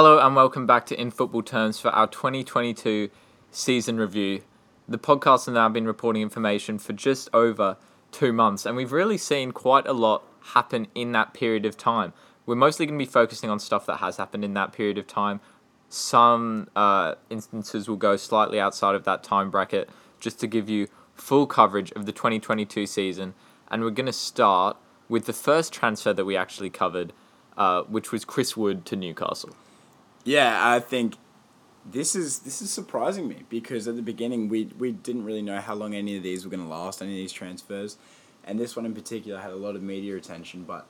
Hello and welcome back to In Football Terms for our 2022 season review. The podcast has now been reporting information for just over two months, and we've really seen quite a lot happen in that period of time. We're mostly going to be focusing on stuff that has happened in that period of time. Some uh, instances will go slightly outside of that time bracket just to give you full coverage of the 2022 season. And we're going to start with the first transfer that we actually covered, uh, which was Chris Wood to Newcastle. Yeah, I think this is this is surprising me because at the beginning we we didn't really know how long any of these were going to last, any of these transfers, and this one in particular had a lot of media attention, but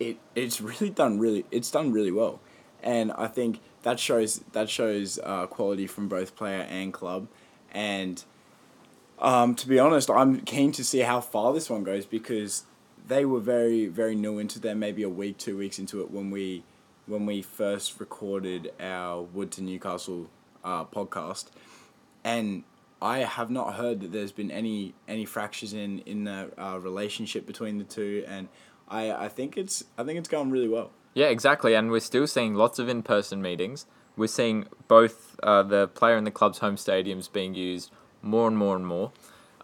it it's really done really it's done really well, and I think that shows that shows uh, quality from both player and club, and um, to be honest, I'm keen to see how far this one goes because they were very very new into them, maybe a week, two weeks into it when we when we first recorded our Wood to Newcastle uh, podcast, and I have not heard that there's been any any fractures in in the uh, relationship between the two, and I I think it's I think it's going really well. Yeah, exactly, and we're still seeing lots of in person meetings. We're seeing both uh, the player and the club's home stadiums being used more and more and more.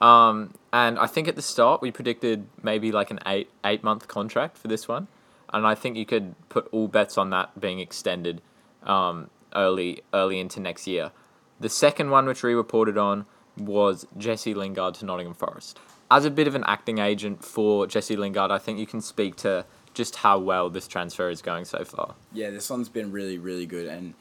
Um, and I think at the start we predicted maybe like an eight eight month contract for this one, and I think you could put all bets on that being extended um, early early into next year. The second one, which we reported on, was Jesse Lingard to Nottingham Forest. As a bit of an acting agent for Jesse Lingard, I think you can speak to just how well this transfer is going so far. Yeah, this one's been really really good, and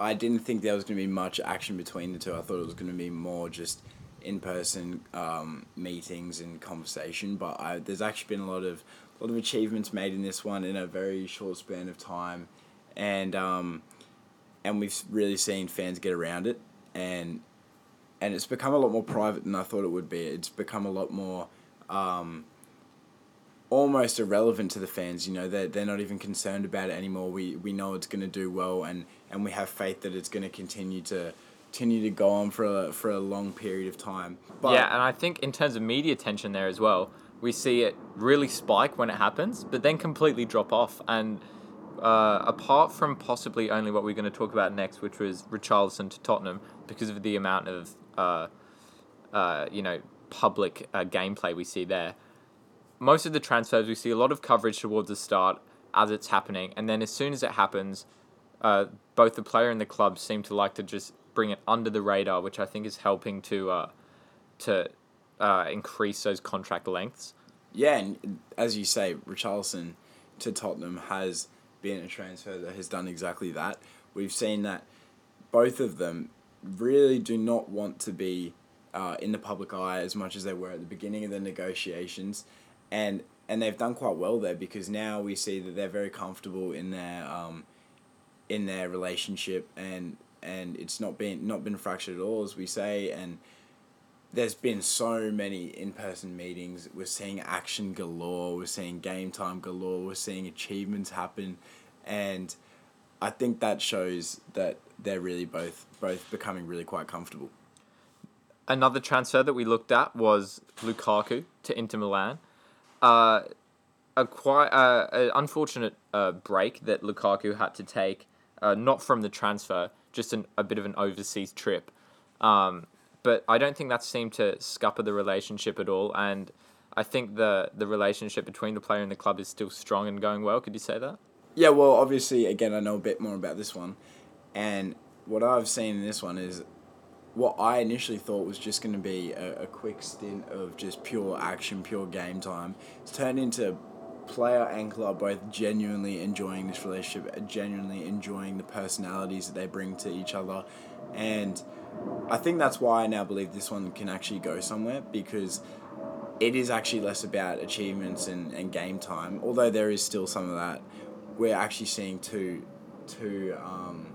I didn't think there was going to be much action between the two. I thought it was going to be more just in person um, meetings and conversation, but I, there's actually been a lot of a lot of achievements made in this one in a very short span of time, and um, and we've really seen fans get around it, and and it's become a lot more private than I thought it would be. It's become a lot more. Um, almost irrelevant to the fans. You know, they're, they're not even concerned about it anymore. We we know it's going to do well, and, and we have faith that it's going to continue to continue to go on for a, for a long period of time. But yeah, and I think in terms of media attention there as well, we see it really spike when it happens, but then completely drop off. And uh, apart from possibly only what we're going to talk about next, which was Richarlison to Tottenham, because of the amount of uh, uh, you know public uh, gameplay we see there, most of the transfers we see a lot of coverage towards the start as it's happening, and then as soon as it happens, uh, both the player and the club seem to like to just bring it under the radar, which I think is helping to uh, to uh, increase those contract lengths. Yeah, and as you say, Richarlison to Tottenham has been a transfer that has done exactly that. We've seen that both of them really do not want to be uh, in the public eye as much as they were at the beginning of the negotiations, and and they've done quite well there because now we see that they're very comfortable in their um, in their relationship and and it's not been not been fractured at all, as we say. And there's been so many in person meetings. We're seeing action galore. We're seeing game time galore. We're seeing achievements happen, and I think that shows that they're really both both becoming really quite comfortable. Another transfer that we looked at was Lukaku to Inter Milan. Uh, a quite uh, an unfortunate uh, break that Lukaku had to take, uh, not from the transfer, just an, a bit of an overseas trip. Um, but I don't think that seemed to scupper the relationship at all. And I think the the relationship between the player and the club is still strong and going well. Could you say that? Yeah, well, obviously, again, I know a bit more about this one, and what I've seen in this one is what I initially thought was just going to be a, a quick stint of just pure action, pure game time. It's turned into player and club both genuinely enjoying this relationship, genuinely enjoying the personalities that they bring to each other, and I think that's why I now believe this one can actually go somewhere because it is actually less about achievements and, and game time, although there is still some of that. We're actually seeing two two um,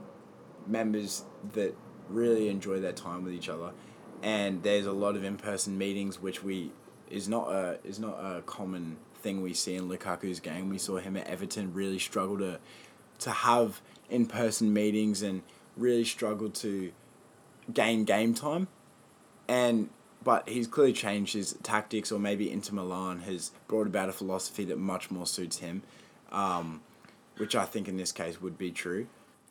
members that really enjoy their time with each other, and there's a lot of in person meetings which we is not a is not a common thing we see in Lukaku's game. We saw him at Everton really struggle to to have in person meetings and really struggle to gain game time, and but he's clearly changed his tactics, or maybe Inter Milan has brought about a philosophy that much more suits him. Um, which I think in this case would be true.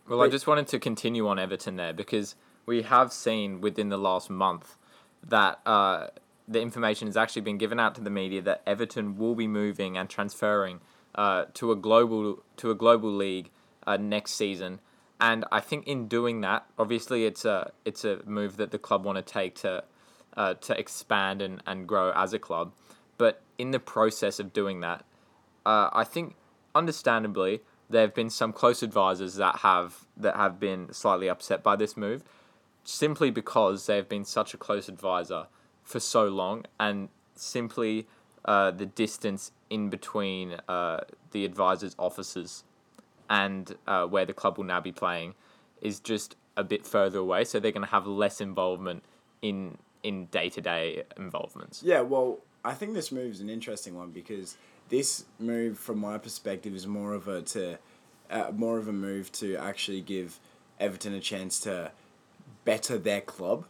Well, I just wanted to continue on Everton there because we have seen within the last month that uh, the information has actually been given out to the media that Everton will be moving and transferring uh, to a global to a global league uh, next season. And I think in doing that, obviously it's a it's a move that the club want to take to uh, to expand and, and grow as a club. But in the process of doing that, uh, I think understandably there have been some close advisors that have that have been slightly upset by this move, simply because they've been such a close advisor for so long, and simply uh, the distance in between uh, the advisors' offices and uh, where the club will now be playing is just a bit further away, so they're going to have less involvement in in day to day involvements. Yeah, well, I think this move is an interesting one because this move, from my perspective, is more of a to, uh, more of a move to actually give Everton a chance to better their club,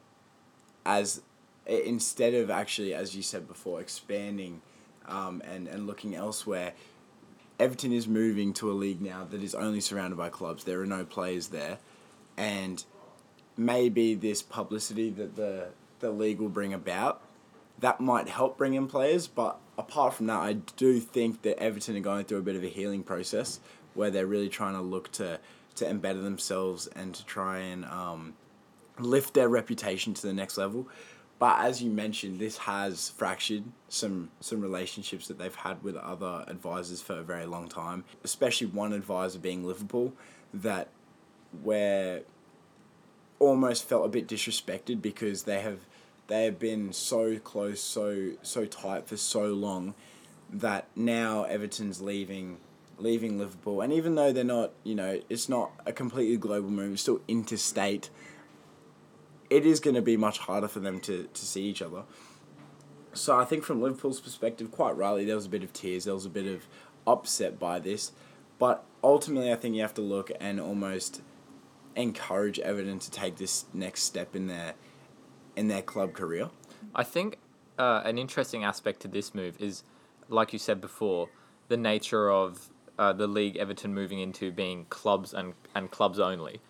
as instead of actually, as you said before, expanding, um, and and looking elsewhere. Everton is moving to a league now that is only surrounded by clubs. There are no players there, and maybe this publicity that the the league will bring about that might help bring in players. But apart from that, I do think that Everton are going through a bit of a healing process where they're really trying to look to to embetter themselves and to try and um, lift their reputation to the next level. But as you mentioned, this has fractured some some relationships that they've had with other advisors for a very long time. Especially one advisor being Liverpool, that where almost felt a bit disrespected because they have they have been so close, so so tight for so long that now Everton's leaving leaving Liverpool and even though they're not, you know, it's not a completely global move, it's still interstate. It is going to be much harder for them to, to see each other. So I think from Liverpool's perspective, quite rightly, there was a bit of tears, there was a bit of upset by this. But ultimately, I think you have to look and almost encourage Everton to take this next step in their in their club career. I think uh, an interesting aspect to this move is, like you said before, the nature of uh, the league Everton moving into being clubs and, and clubs only.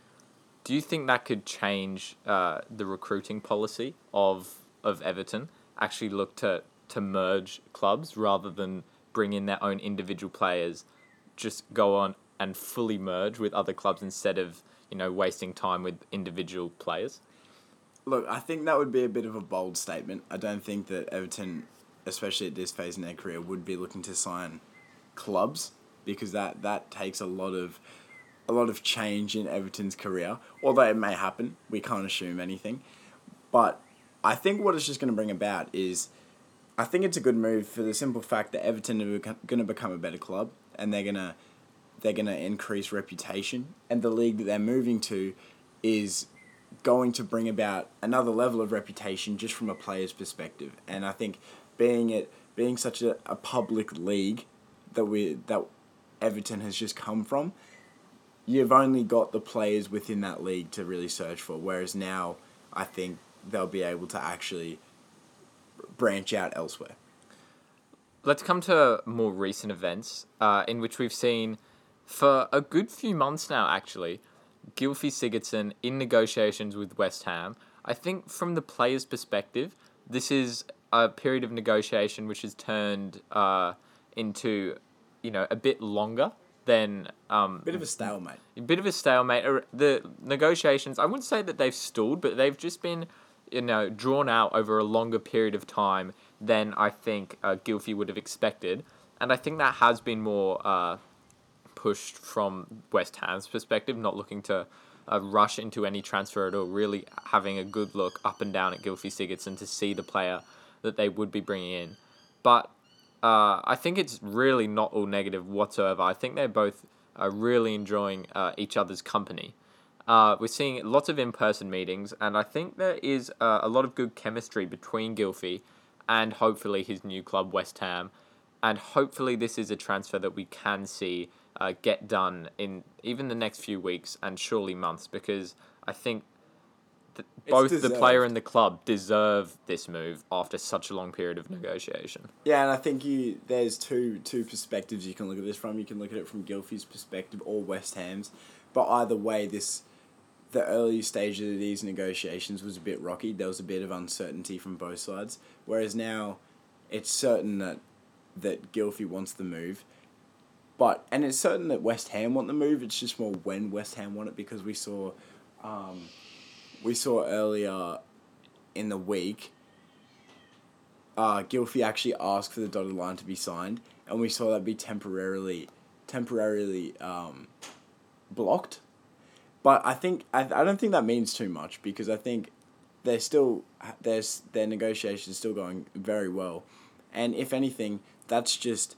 Do you think that could change uh, the recruiting policy of of Everton? Actually, look to to merge clubs rather than bring in their own individual players. Just go on and fully merge with other clubs instead of you know wasting time with individual players. Look, I think that would be a bit of a bold statement. I don't think that Everton, especially at this phase in their career, would be looking to sign clubs because that, that takes a lot of a lot of change in Everton's career. Although it may happen, we can't assume anything. But I think what it's just going to bring about is, I think it's a good move for the simple fact that Everton are going to become a better club, and they're gonna they're gonna increase reputation, and the league that they're moving to is going to bring about another level of reputation just from a player's perspective. And I think being it being such a, a public league that we that Everton has just come from, you've only got the players within that league to really search for. Whereas now, I think they'll be able to actually branch out elsewhere. Let's come to more recent events uh, in which we've seen for a good few months now, actually, Gylfi Sigurdsson in negotiations with West Ham. I think from the player's perspective, this is a period of negotiation which has turned uh, into, you know, a bit longer than um, Bit of a stalemate. a bit of a stalemate. Uh, The negotiations, I wouldn't say that they've stalled, but they've just been, you know, drawn out over a longer period of time than I think uh, would have expected. And I think that has been more uh, pushed from West Ham's perspective, not looking to uh, rush into any transfer at all, really having a good look up and down at Gylfi Sigurdsson to see the player that they would be bringing in. But uh, I think it's really not all negative whatsoever. I think they're both uh, really enjoying uh, each other's company. Uh, we're seeing lots of in-person meetings, and I think there is uh, a lot of good chemistry between Gylfi and hopefully his new club, West Ham. And hopefully, this is a transfer that we can see uh, get done in even the next few weeks and surely months, because I think th- both the player and the club deserve this move after such a long period of negotiation. Yeah, and I think you there's two two perspectives you can look at this from. You can look at it from Gylfi's perspective or West Ham's, but either way, this the early stage of these negotiations was a bit rocky. There was a bit of uncertainty from both sides. Whereas now, it's certain that that Gylfi wants the move, but and it's certain that West Ham want the move. It's just more when West Ham want it because we saw, um, we saw earlier in the week uh, actually asked for the dotted line to be signed, and we saw that be temporarily, temporarily um, blocked. But I think I, I don't think that means too much because I think they're still there's their negotiations still going very well, and if anything, that's just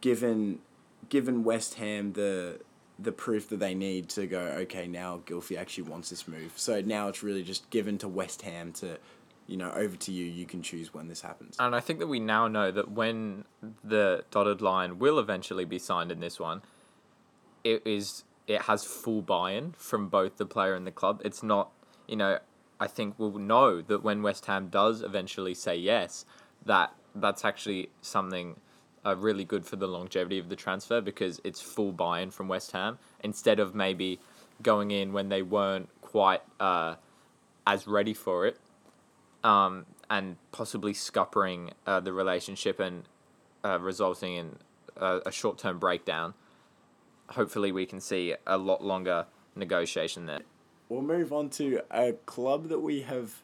given given West Ham the the proof that they need to go okay now Gylfi actually wants this move so now it's really just given to West Ham to you know over to you you can choose when this happens And I think that we now know that when the dotted line will eventually be signed in this one, it is it has full buy-in from both the player and the club. It's not, you know, I think we'll know that when West Ham does eventually say yes, that that's actually something uh, really good for the longevity of the transfer because it's full buy-in from West Ham instead of maybe going in when they weren't quite uh, as ready for it um, and possibly scuppering uh, the relationship and uh, resulting in a, a short term breakdown. Hopefully, we can see a lot longer negotiation there. we'll move on to a club that we have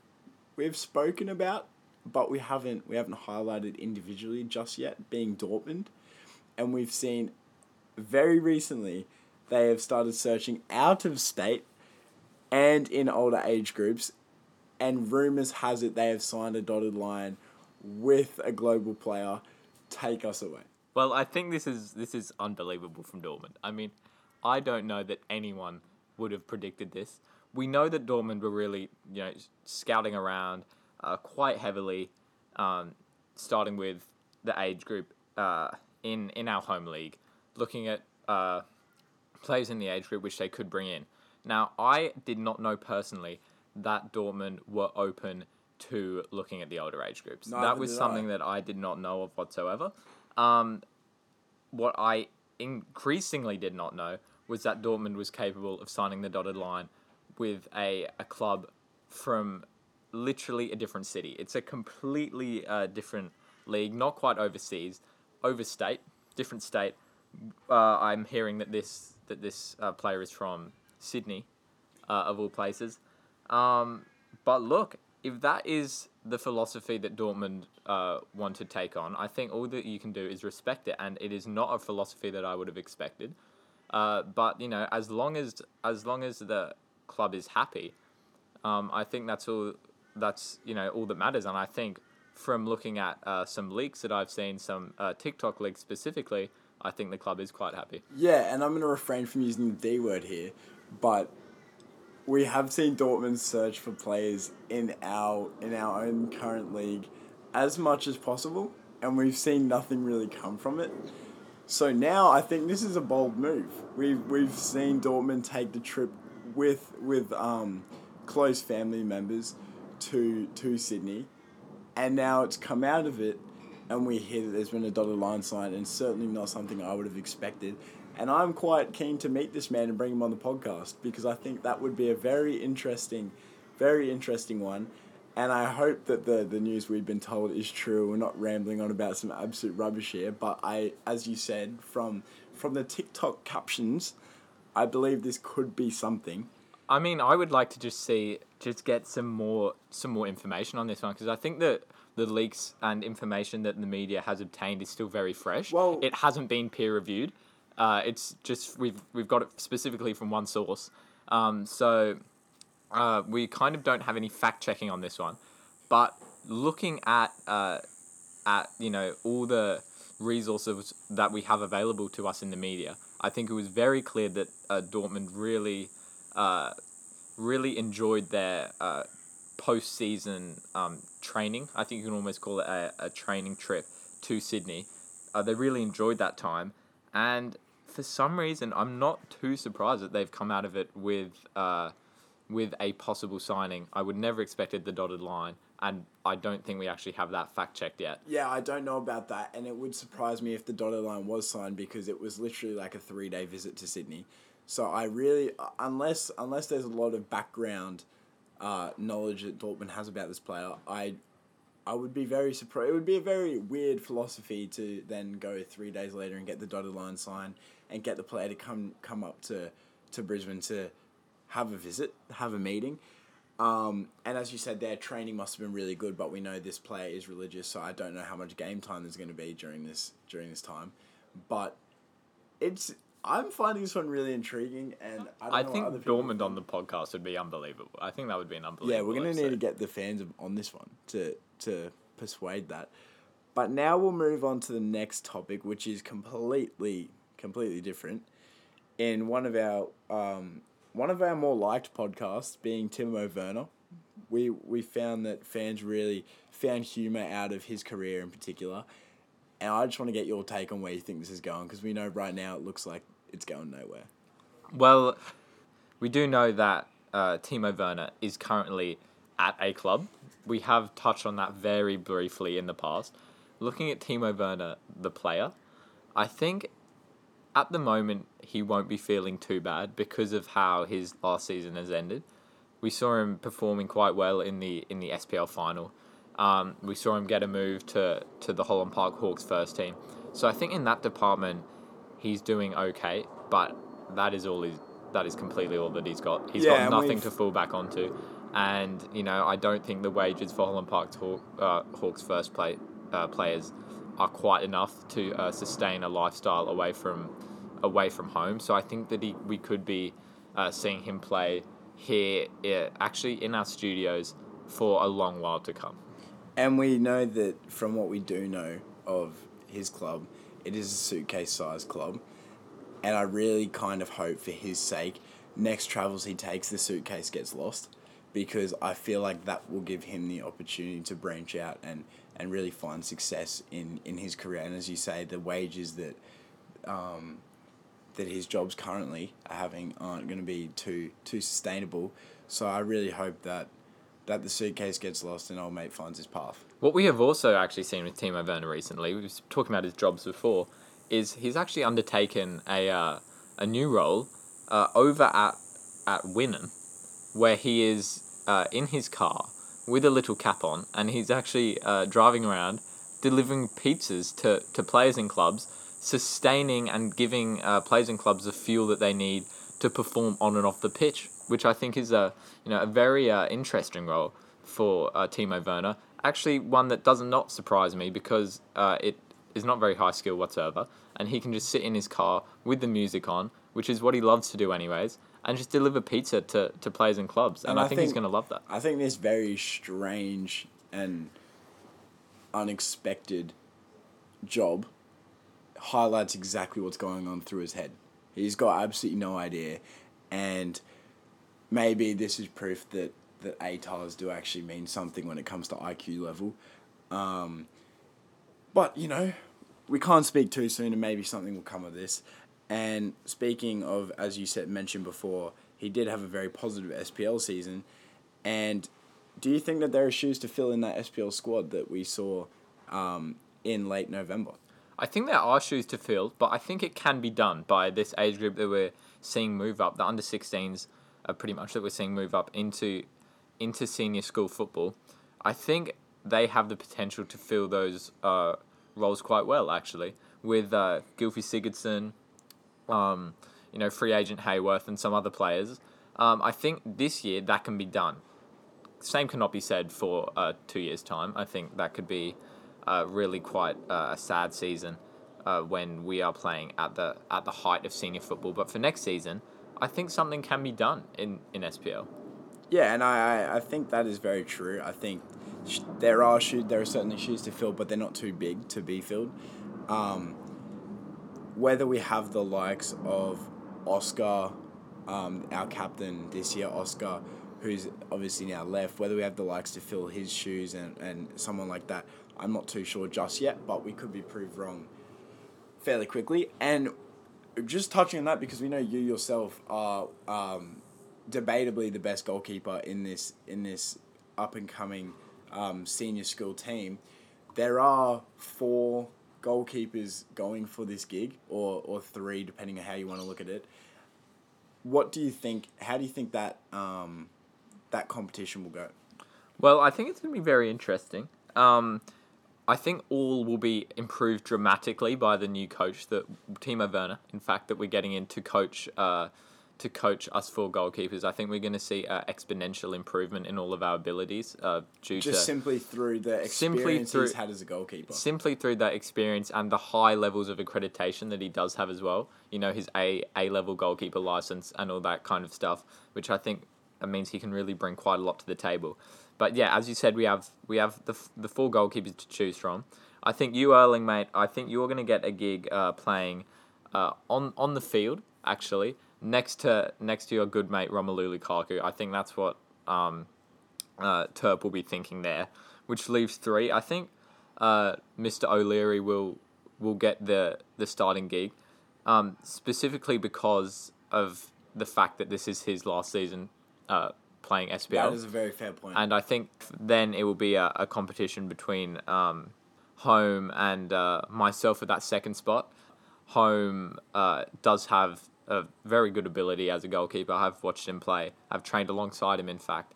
we've spoken about but we haven't we haven't highlighted individually just yet being Dortmund and we've seen very recently they have started searching out of state and in older age groups and rumors has it they have signed a dotted line with a global player take us away Well, I think this is this is unbelievable from Dortmund. I mean, I don't know that anyone would have predicted this. We know that Dortmund were really, you know, scouting around uh, quite heavily, um, starting with the age group uh, in in our home league, looking at uh, players in the age group which they could bring in. Now, I did not know personally that Dortmund were open to looking at the older age groups. Neither that was something I. that I did not know of whatsoever. Um, what I increasingly did not know was that Dortmund was capable of signing the dotted line with a, a club from literally a different city. It's a completely uh, different league, not quite overseas, overstate, different state. Uh, I'm hearing that this that this uh, player is from Sydney, uh, of all places. Um, but look, if that is the philosophy that Dortmund uh, want to take on, I think all that you can do is respect it, and it is not a philosophy that I would have expected. Uh, but you know, as long as as long as the club is happy, um, I think that's all. That's you know all that matters, and I think from looking at uh, some leaks that I've seen, some uh, TikTok leaks specifically, I think the club is quite happy. Yeah, and I'm going to refrain from using the D word here, but we have seen Dortmund search for players in our in our own current league as much as possible, and we've seen nothing really come from it. So now I think this is a bold move. We've we've seen Dortmund take the trip with with um, close family members to to Sydney, and now it's come out of it, and we hear that there's been a dotted line signed, and certainly not something I would have expected. And I'm quite keen to meet this man and bring him on the podcast because I think that would be a very interesting, very interesting one. And I hope that the, the news we've been told is true. We're not rambling on about some absolute rubbish here. But I, as you said, from from the TikTok captions, I believe this could be something. I mean, I would like to just see, just get some more, some more information on this one because I think that the leaks and information that the media has obtained is still very fresh. Well- it hasn't been peer reviewed. Uh, it's just we've we've got it specifically from one source. Um, so uh, we kind of don't have any fact checking on this one, but looking at uh, at you know all the resources that we have available to us in the media, I think it was very clear that uh, Dortmund really uh, really enjoyed their uh, post-season um, training. I think you can almost call it a, a training trip to Sydney. Uh, they really enjoyed that time, and for some reason, I'm not too surprised that they've come out of it with uh, with a possible signing. I would never expected the dotted line, and I don't think we actually have that fact checked yet. Yeah, I don't know about that, and it would surprise me if the dotted line was signed because it was literally like a three day visit to Sydney. So I really, unless unless there's a lot of background uh, knowledge that Dortmund has about this player, I I would be very surprised. It would be a very weird philosophy to then go three days later and get the dotted line signed and get the player to come come up to to Brisbane to have a visit, have a meeting. Um, and as you said, their training must have been really good. But we know this player is religious, so I don't know how much game time there's going to be during this during this time. But it's I'm finding this one really intriguing, and I, don't I know think Dortmund on the podcast would be unbelievable. I think that would be an unbelievable. yeah, we're gonna need to get the fans on this one to to persuade that. But now we'll move on to the next topic, which is completely completely different. In one of our um, one of our more liked podcasts, being Timo Werner, we we found that fans really found humor out of his career in particular. And I just want to get your take on where you think this is going because we know right now it looks like it's going nowhere. Well, we do know that uh, Timo Werner is currently at a club. We have touched on that very briefly in the past. Looking at Timo Werner, the player, I think at the moment he won't be feeling too bad because of how his last season has ended. We saw him performing quite well in the in the SPL final. Um, we saw him get a move to, to the Holland Park Hawks first team. So I think in that department, he's doing okay, but that is all he's, that is completely all that he's got. He's Yeah, got nothing to fall back onto, and you know I don't think the wages for Holland Park Hawk, uh, Hawks first play uh, players are quite enough to uh, sustain a lifestyle away from away from home. So I think that he, we could be uh, seeing him play here, actually in our studios for a long while to come. And we know that from what we do know of his club, it is a suitcase sized club. And I really kind of hope for his sake, next travels he takes, the suitcase gets lost. Because I feel like that will give him the opportunity to branch out and, and really find success in, in his career. And as you say, the wages that um, that his jobs currently are having aren't going to be too too sustainable. So I really hope that that the suitcase gets lost and old mate finds his path. What we have also actually seen with Timo Werner recently, we were talking about his jobs before, is he's actually undertaken a uh, a new role uh, over at at Wynnum, where he is uh, in his car with a little cap on, and he's actually uh, driving around delivering pizzas to, to players and clubs, sustaining and giving uh, players and clubs the fuel that they need to perform on and off the pitch, which I think is a you know a very uh, interesting role for uh, Timo Werner. Actually, one that does not surprise me because uh, it is not very high skill whatsoever, and he can just sit in his car with the music on, which is what he loves to do anyways, and just deliver pizza to, to players and clubs. And, And I, I think, he's going to love that. I think this very strange and unexpected job highlights exactly what's going on through his head. He's got absolutely no idea, and maybe this is proof that that ATARs do actually mean something when it comes to IQ level. Um, but you know, we can't speak too soon, and maybe something will come of this. And speaking of, as you said, mentioned before, he did have a very positive SPL season. And do you think that there are shoes to fill in that SPL squad that we saw um, in late November? I think there are shoes to fill, but I think it can be done by this age group that we're seeing move up. The under 16s are pretty much that we're seeing move up into into senior school football. I think they have the potential to fill those uh, roles quite well, actually, with uh, Gylfi Sigurdsson, um, you know, free agent Hayworth, and some other players. Um, I think this year that can be done. Same cannot be said for uh, two years' time. I think that could be uh, really quite uh, a sad season uh, when we are playing at the at the height of senior football. But for next season, I think something can be done in, in SPL. Yeah, and I, I, think that is very true. I think sh- there are there are certainly shoes to fill, but they're not too big to be filled. Um, whether we have the likes of Oscar, um, our captain this year, Oscar, who's obviously now left, whether we have the likes to fill his shoes and, and someone like that, I'm not too sure just yet, but we could be proved wrong fairly quickly. And just touching on that, because we know you yourself are um, debatably the best goalkeeper in this in this up and coming um, senior school team. There are four goalkeepers going for this gig, or or three, depending on how you want to look at it. What do you think? How do you think that um, that competition will go? Well, I think it's going to be very interesting. Um, I think all will be improved dramatically by the new coach, that Timo Werner. In fact, that we're getting in to coach uh, to coach us four goalkeepers. I think we're going to see uh, exponential improvement in all of our abilities uh, due Just to simply through the Simply experience through- he's had as a goalkeeper. simply through that experience and the high levels of accreditation that he does have as well. You know, his A A level goalkeeper license and all that kind of stuff, which I think uh, means he can really bring quite a lot to the table. But yeah, as you said, we have we have the the four goalkeepers to choose from. I think you, Erling, mate. I think you're going to get a gig uh, playing uh, on on the field actually next to next to your good mate Romelu Lukaku. I think that's what um, uh, Turp will be thinking there, which leaves three. I think uh, Mr. O'Leary will will get the the starting gig, um, specifically because of the fact that this is his last season uh, playing that SPL, is a very fair point. and I think then it will be a, a competition between um, Home and uh, myself at that second spot. Home uh, does have a very good ability as a goalkeeper. I've watched him play. I've trained alongside him, in fact,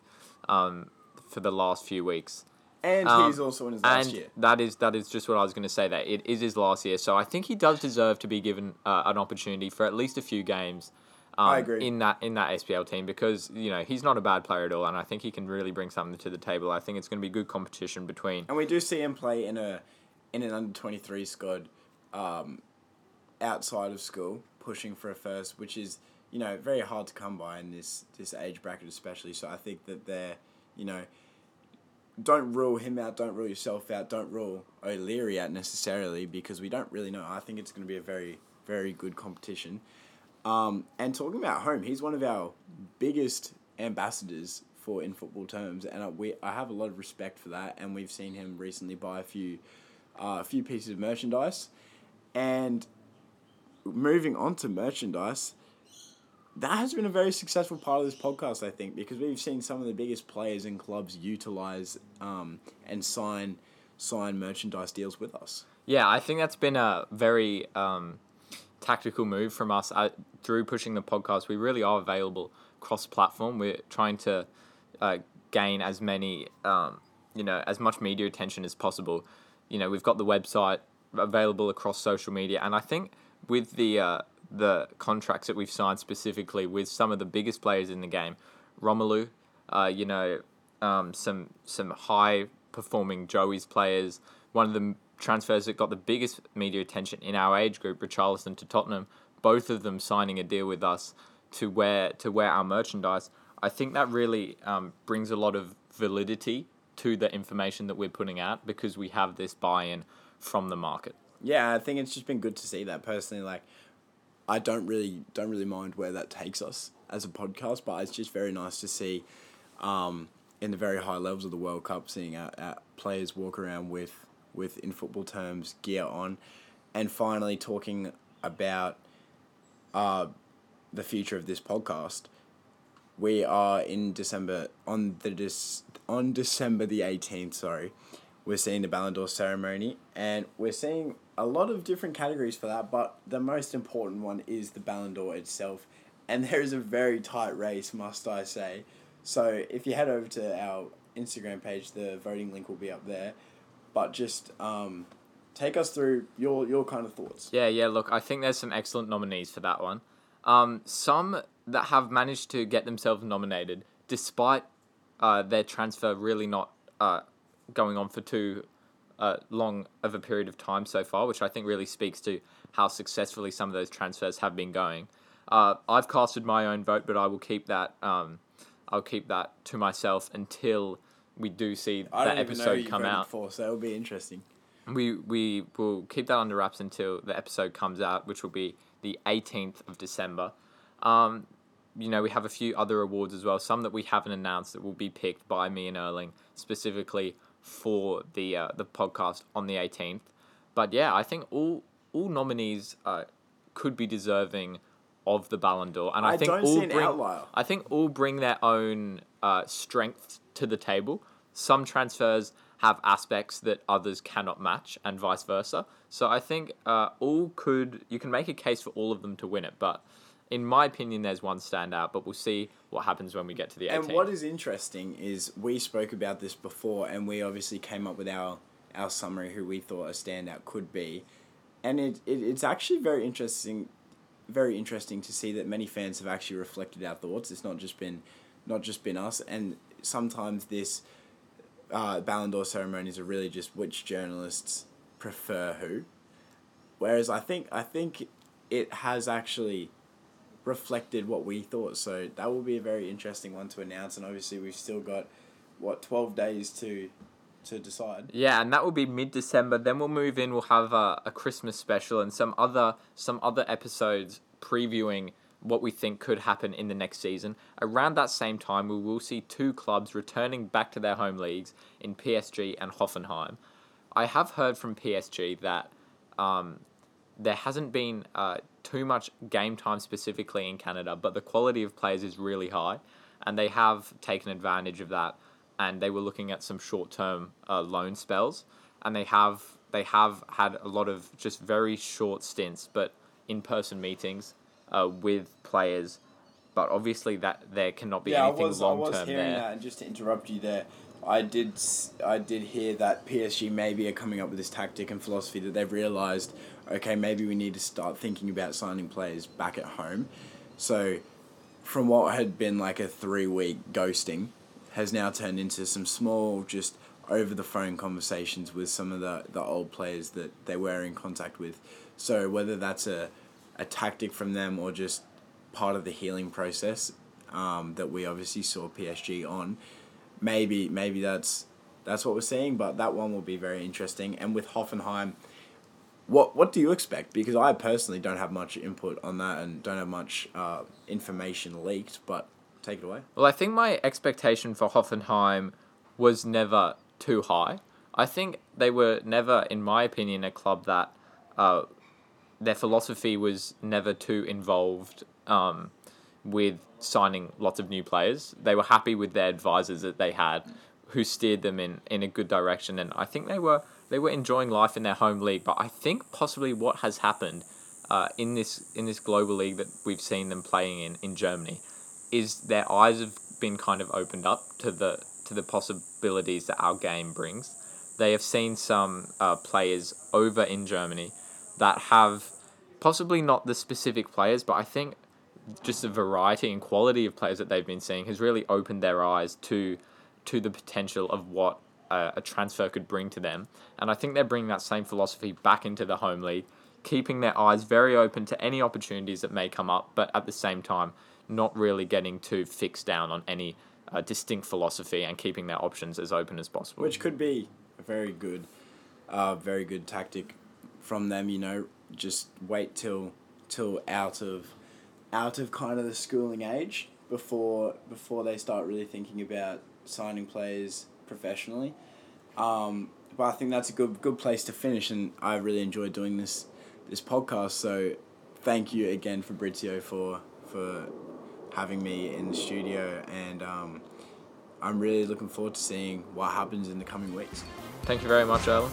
um, for the last few weeks. and um, he's also in his last year. that is that is just what I was going to say. That it is his last year, so I think he does deserve to be given uh, an opportunity for at least a few games. Um, I agree. in that in that SPL team because you know he's not a bad player at all, and I think he can really bring something to the table. I think it's going to be good competition between. And we do see him play in a in an under twenty three squad, um, outside of school, pushing for a first, which is you know very hard to come by in this this age bracket, especially. So I think that they're you know. Don't rule him out. Don't rule yourself out. Don't rule O'Leary out necessarily because we don't really know. I think it's going to be a very, very good competition. Um, and talking about home, he's one of our biggest ambassadors for in football terms, and I, we I have a lot of respect for that. And we've seen him recently buy a few, uh, a few pieces of merchandise, and moving on to merchandise, that has been a very successful part of this podcast, I think, because we've seen some of the biggest players and clubs utilize um, and sign sign merchandise deals with us. Yeah, I think that's been a very um, tactical move from us uh, through pushing the podcast. We really are available cross platform. We're trying to uh, gain as many, um, you know, as much media attention as possible. You know, we've got the website available across social media, and I think with the uh, the contracts that we've signed specifically with some of the biggest players in the game, Romelu, uh, you know, um, some some high performing Joey's players. One of the transfers that got the biggest media attention in our age group, Richarlison to Tottenham. Both of them signing a deal with us to wear to wear our merchandise. I think that really um, brings a lot of validity to the information that we're putting out because we have this buy-in from the market. Yeah, I think it's just been good to see that personally. Like, I don't really don't really mind where that takes us as a podcast, but it's just very nice to see, um, in the very high levels of the World Cup, seeing our, our players walk around with with in football terms gear on, and finally talking about, uh, the future of this podcast. We are in December on the dis- on December the eighteenth. Sorry, we're seeing the Ballon d'Or ceremony, and we're seeing a lot of different categories for that. But the most important one is the Ballon d'Or itself, and there is a very tight race, must I say. So if you head over to our Instagram page, the voting link will be up there. But just um, take us through your your kind of thoughts. Yeah, yeah. Look, I think there's some excellent nominees for that one. Um, some that have managed to get themselves nominated despite uh, their transfer really not uh, going on for too uh, long of a period of time so far, which I think really speaks to how successfully some of those transfers have been going. Uh, I've casted my own vote, but I will keep that. Um, I'll keep that to myself until we do see I that don't even know episode come out. for, so it'll be interesting. We we will keep that under wraps until the episode comes out, which will be the 18th of December. Um, you know, we have a few other awards as well, some that we haven't announced that will be picked by me and Erling specifically for the uh, the podcast on the 18th. But yeah, I think all all nominees uh, could be deserving of the Ballon d'Or, and I, I think don't all see an bring, outlier. I think all bring their own uh, strength to the table. Some transfers have aspects that others cannot match, and vice versa. So I think uh, all could you can make a case for all of them to win it, but in my opinion, there's one standout. But we'll see what happens when we get to the 18. And what is interesting is we spoke about this before, and we obviously came up with our our summary who we thought a standout could be, and it, it it's actually very interesting, very interesting to see that many fans have actually reflected our thoughts. It's not just been, not just been us, and sometimes this, uh, Ballon d'Or ceremonies are really just which journalists prefer who, whereas I think I think it has actually reflected what we thought. So that will be a very interesting one to announce. And obviously, we've still got what twelve days to to decide. Yeah, and that will be mid December. Then we'll move in. We'll have a, a Christmas special and some other some other episodes previewing what we think could happen in the next season. Around that same time, we will see two clubs returning back to their home leagues in PSG and Hoffenheim. I have heard from PSG that um, there hasn't been uh, too much game time specifically in Canada, but the quality of players is really high, and they have taken advantage of that. And they were looking at some short term uh, loan spells, and they have they have had a lot of just very short stints, but in person meetings uh, with players. But obviously, that there cannot be yeah, I anything was I long was term hearing there. that, and just to interrupt you there, I did I did hear that PSG maybe are coming up with this tactic and philosophy that they've realized. Okay, maybe we need to start thinking about signing players back at home. So, from what had been like a three week ghosting, has now turned into some small, just over the phone conversations with some of the, the old players that they were in contact with. So whether that's a, a tactic from them or just part of the healing process um, that we obviously saw PSG on, maybe maybe that's that's what we're seeing. But that one will be very interesting. And with Hoffenheim, what what do you expect? Because I personally don't have much input on that and don't have much uh, information leaked. But take it away. Well, I think my expectation for Hoffenheim was never too high. I think they were never, in my opinion, a club that uh, their philosophy was never too involved um, with signing lots of new players. They were happy with their advisors that they had, who steered them in, in a good direction, and I think they were they were enjoying life in their home league. But I think possibly what has happened uh, in this in this global league that we've seen them playing in in Germany is their eyes have been kind of opened up to the to the possibilities that our game brings. They have seen some uh, players over in Germany that have possibly not the specific players, but I think just the variety and quality of players that they've been seeing has really opened their eyes to to the potential of what a, a transfer could bring to them. And I think they're bringing that same philosophy back into the home league, keeping their eyes very open to any opportunities that may come up, but at the same time, not really getting too fixed down on any uh, distinct philosophy and keeping their options as open as possible. which could be a very good, uh, very good tactic from them. You know, just wait till till out of out of kind of the schooling age before before they start really thinking about signing players professionally. Um, but I think that's a good good place to finish, and I really enjoyed doing this this podcast. So, thank you again, Fabrizio, for for having me in the studio, and um, I'm really looking forward to seeing what happens in the coming weeks. Thank you very much, Erling.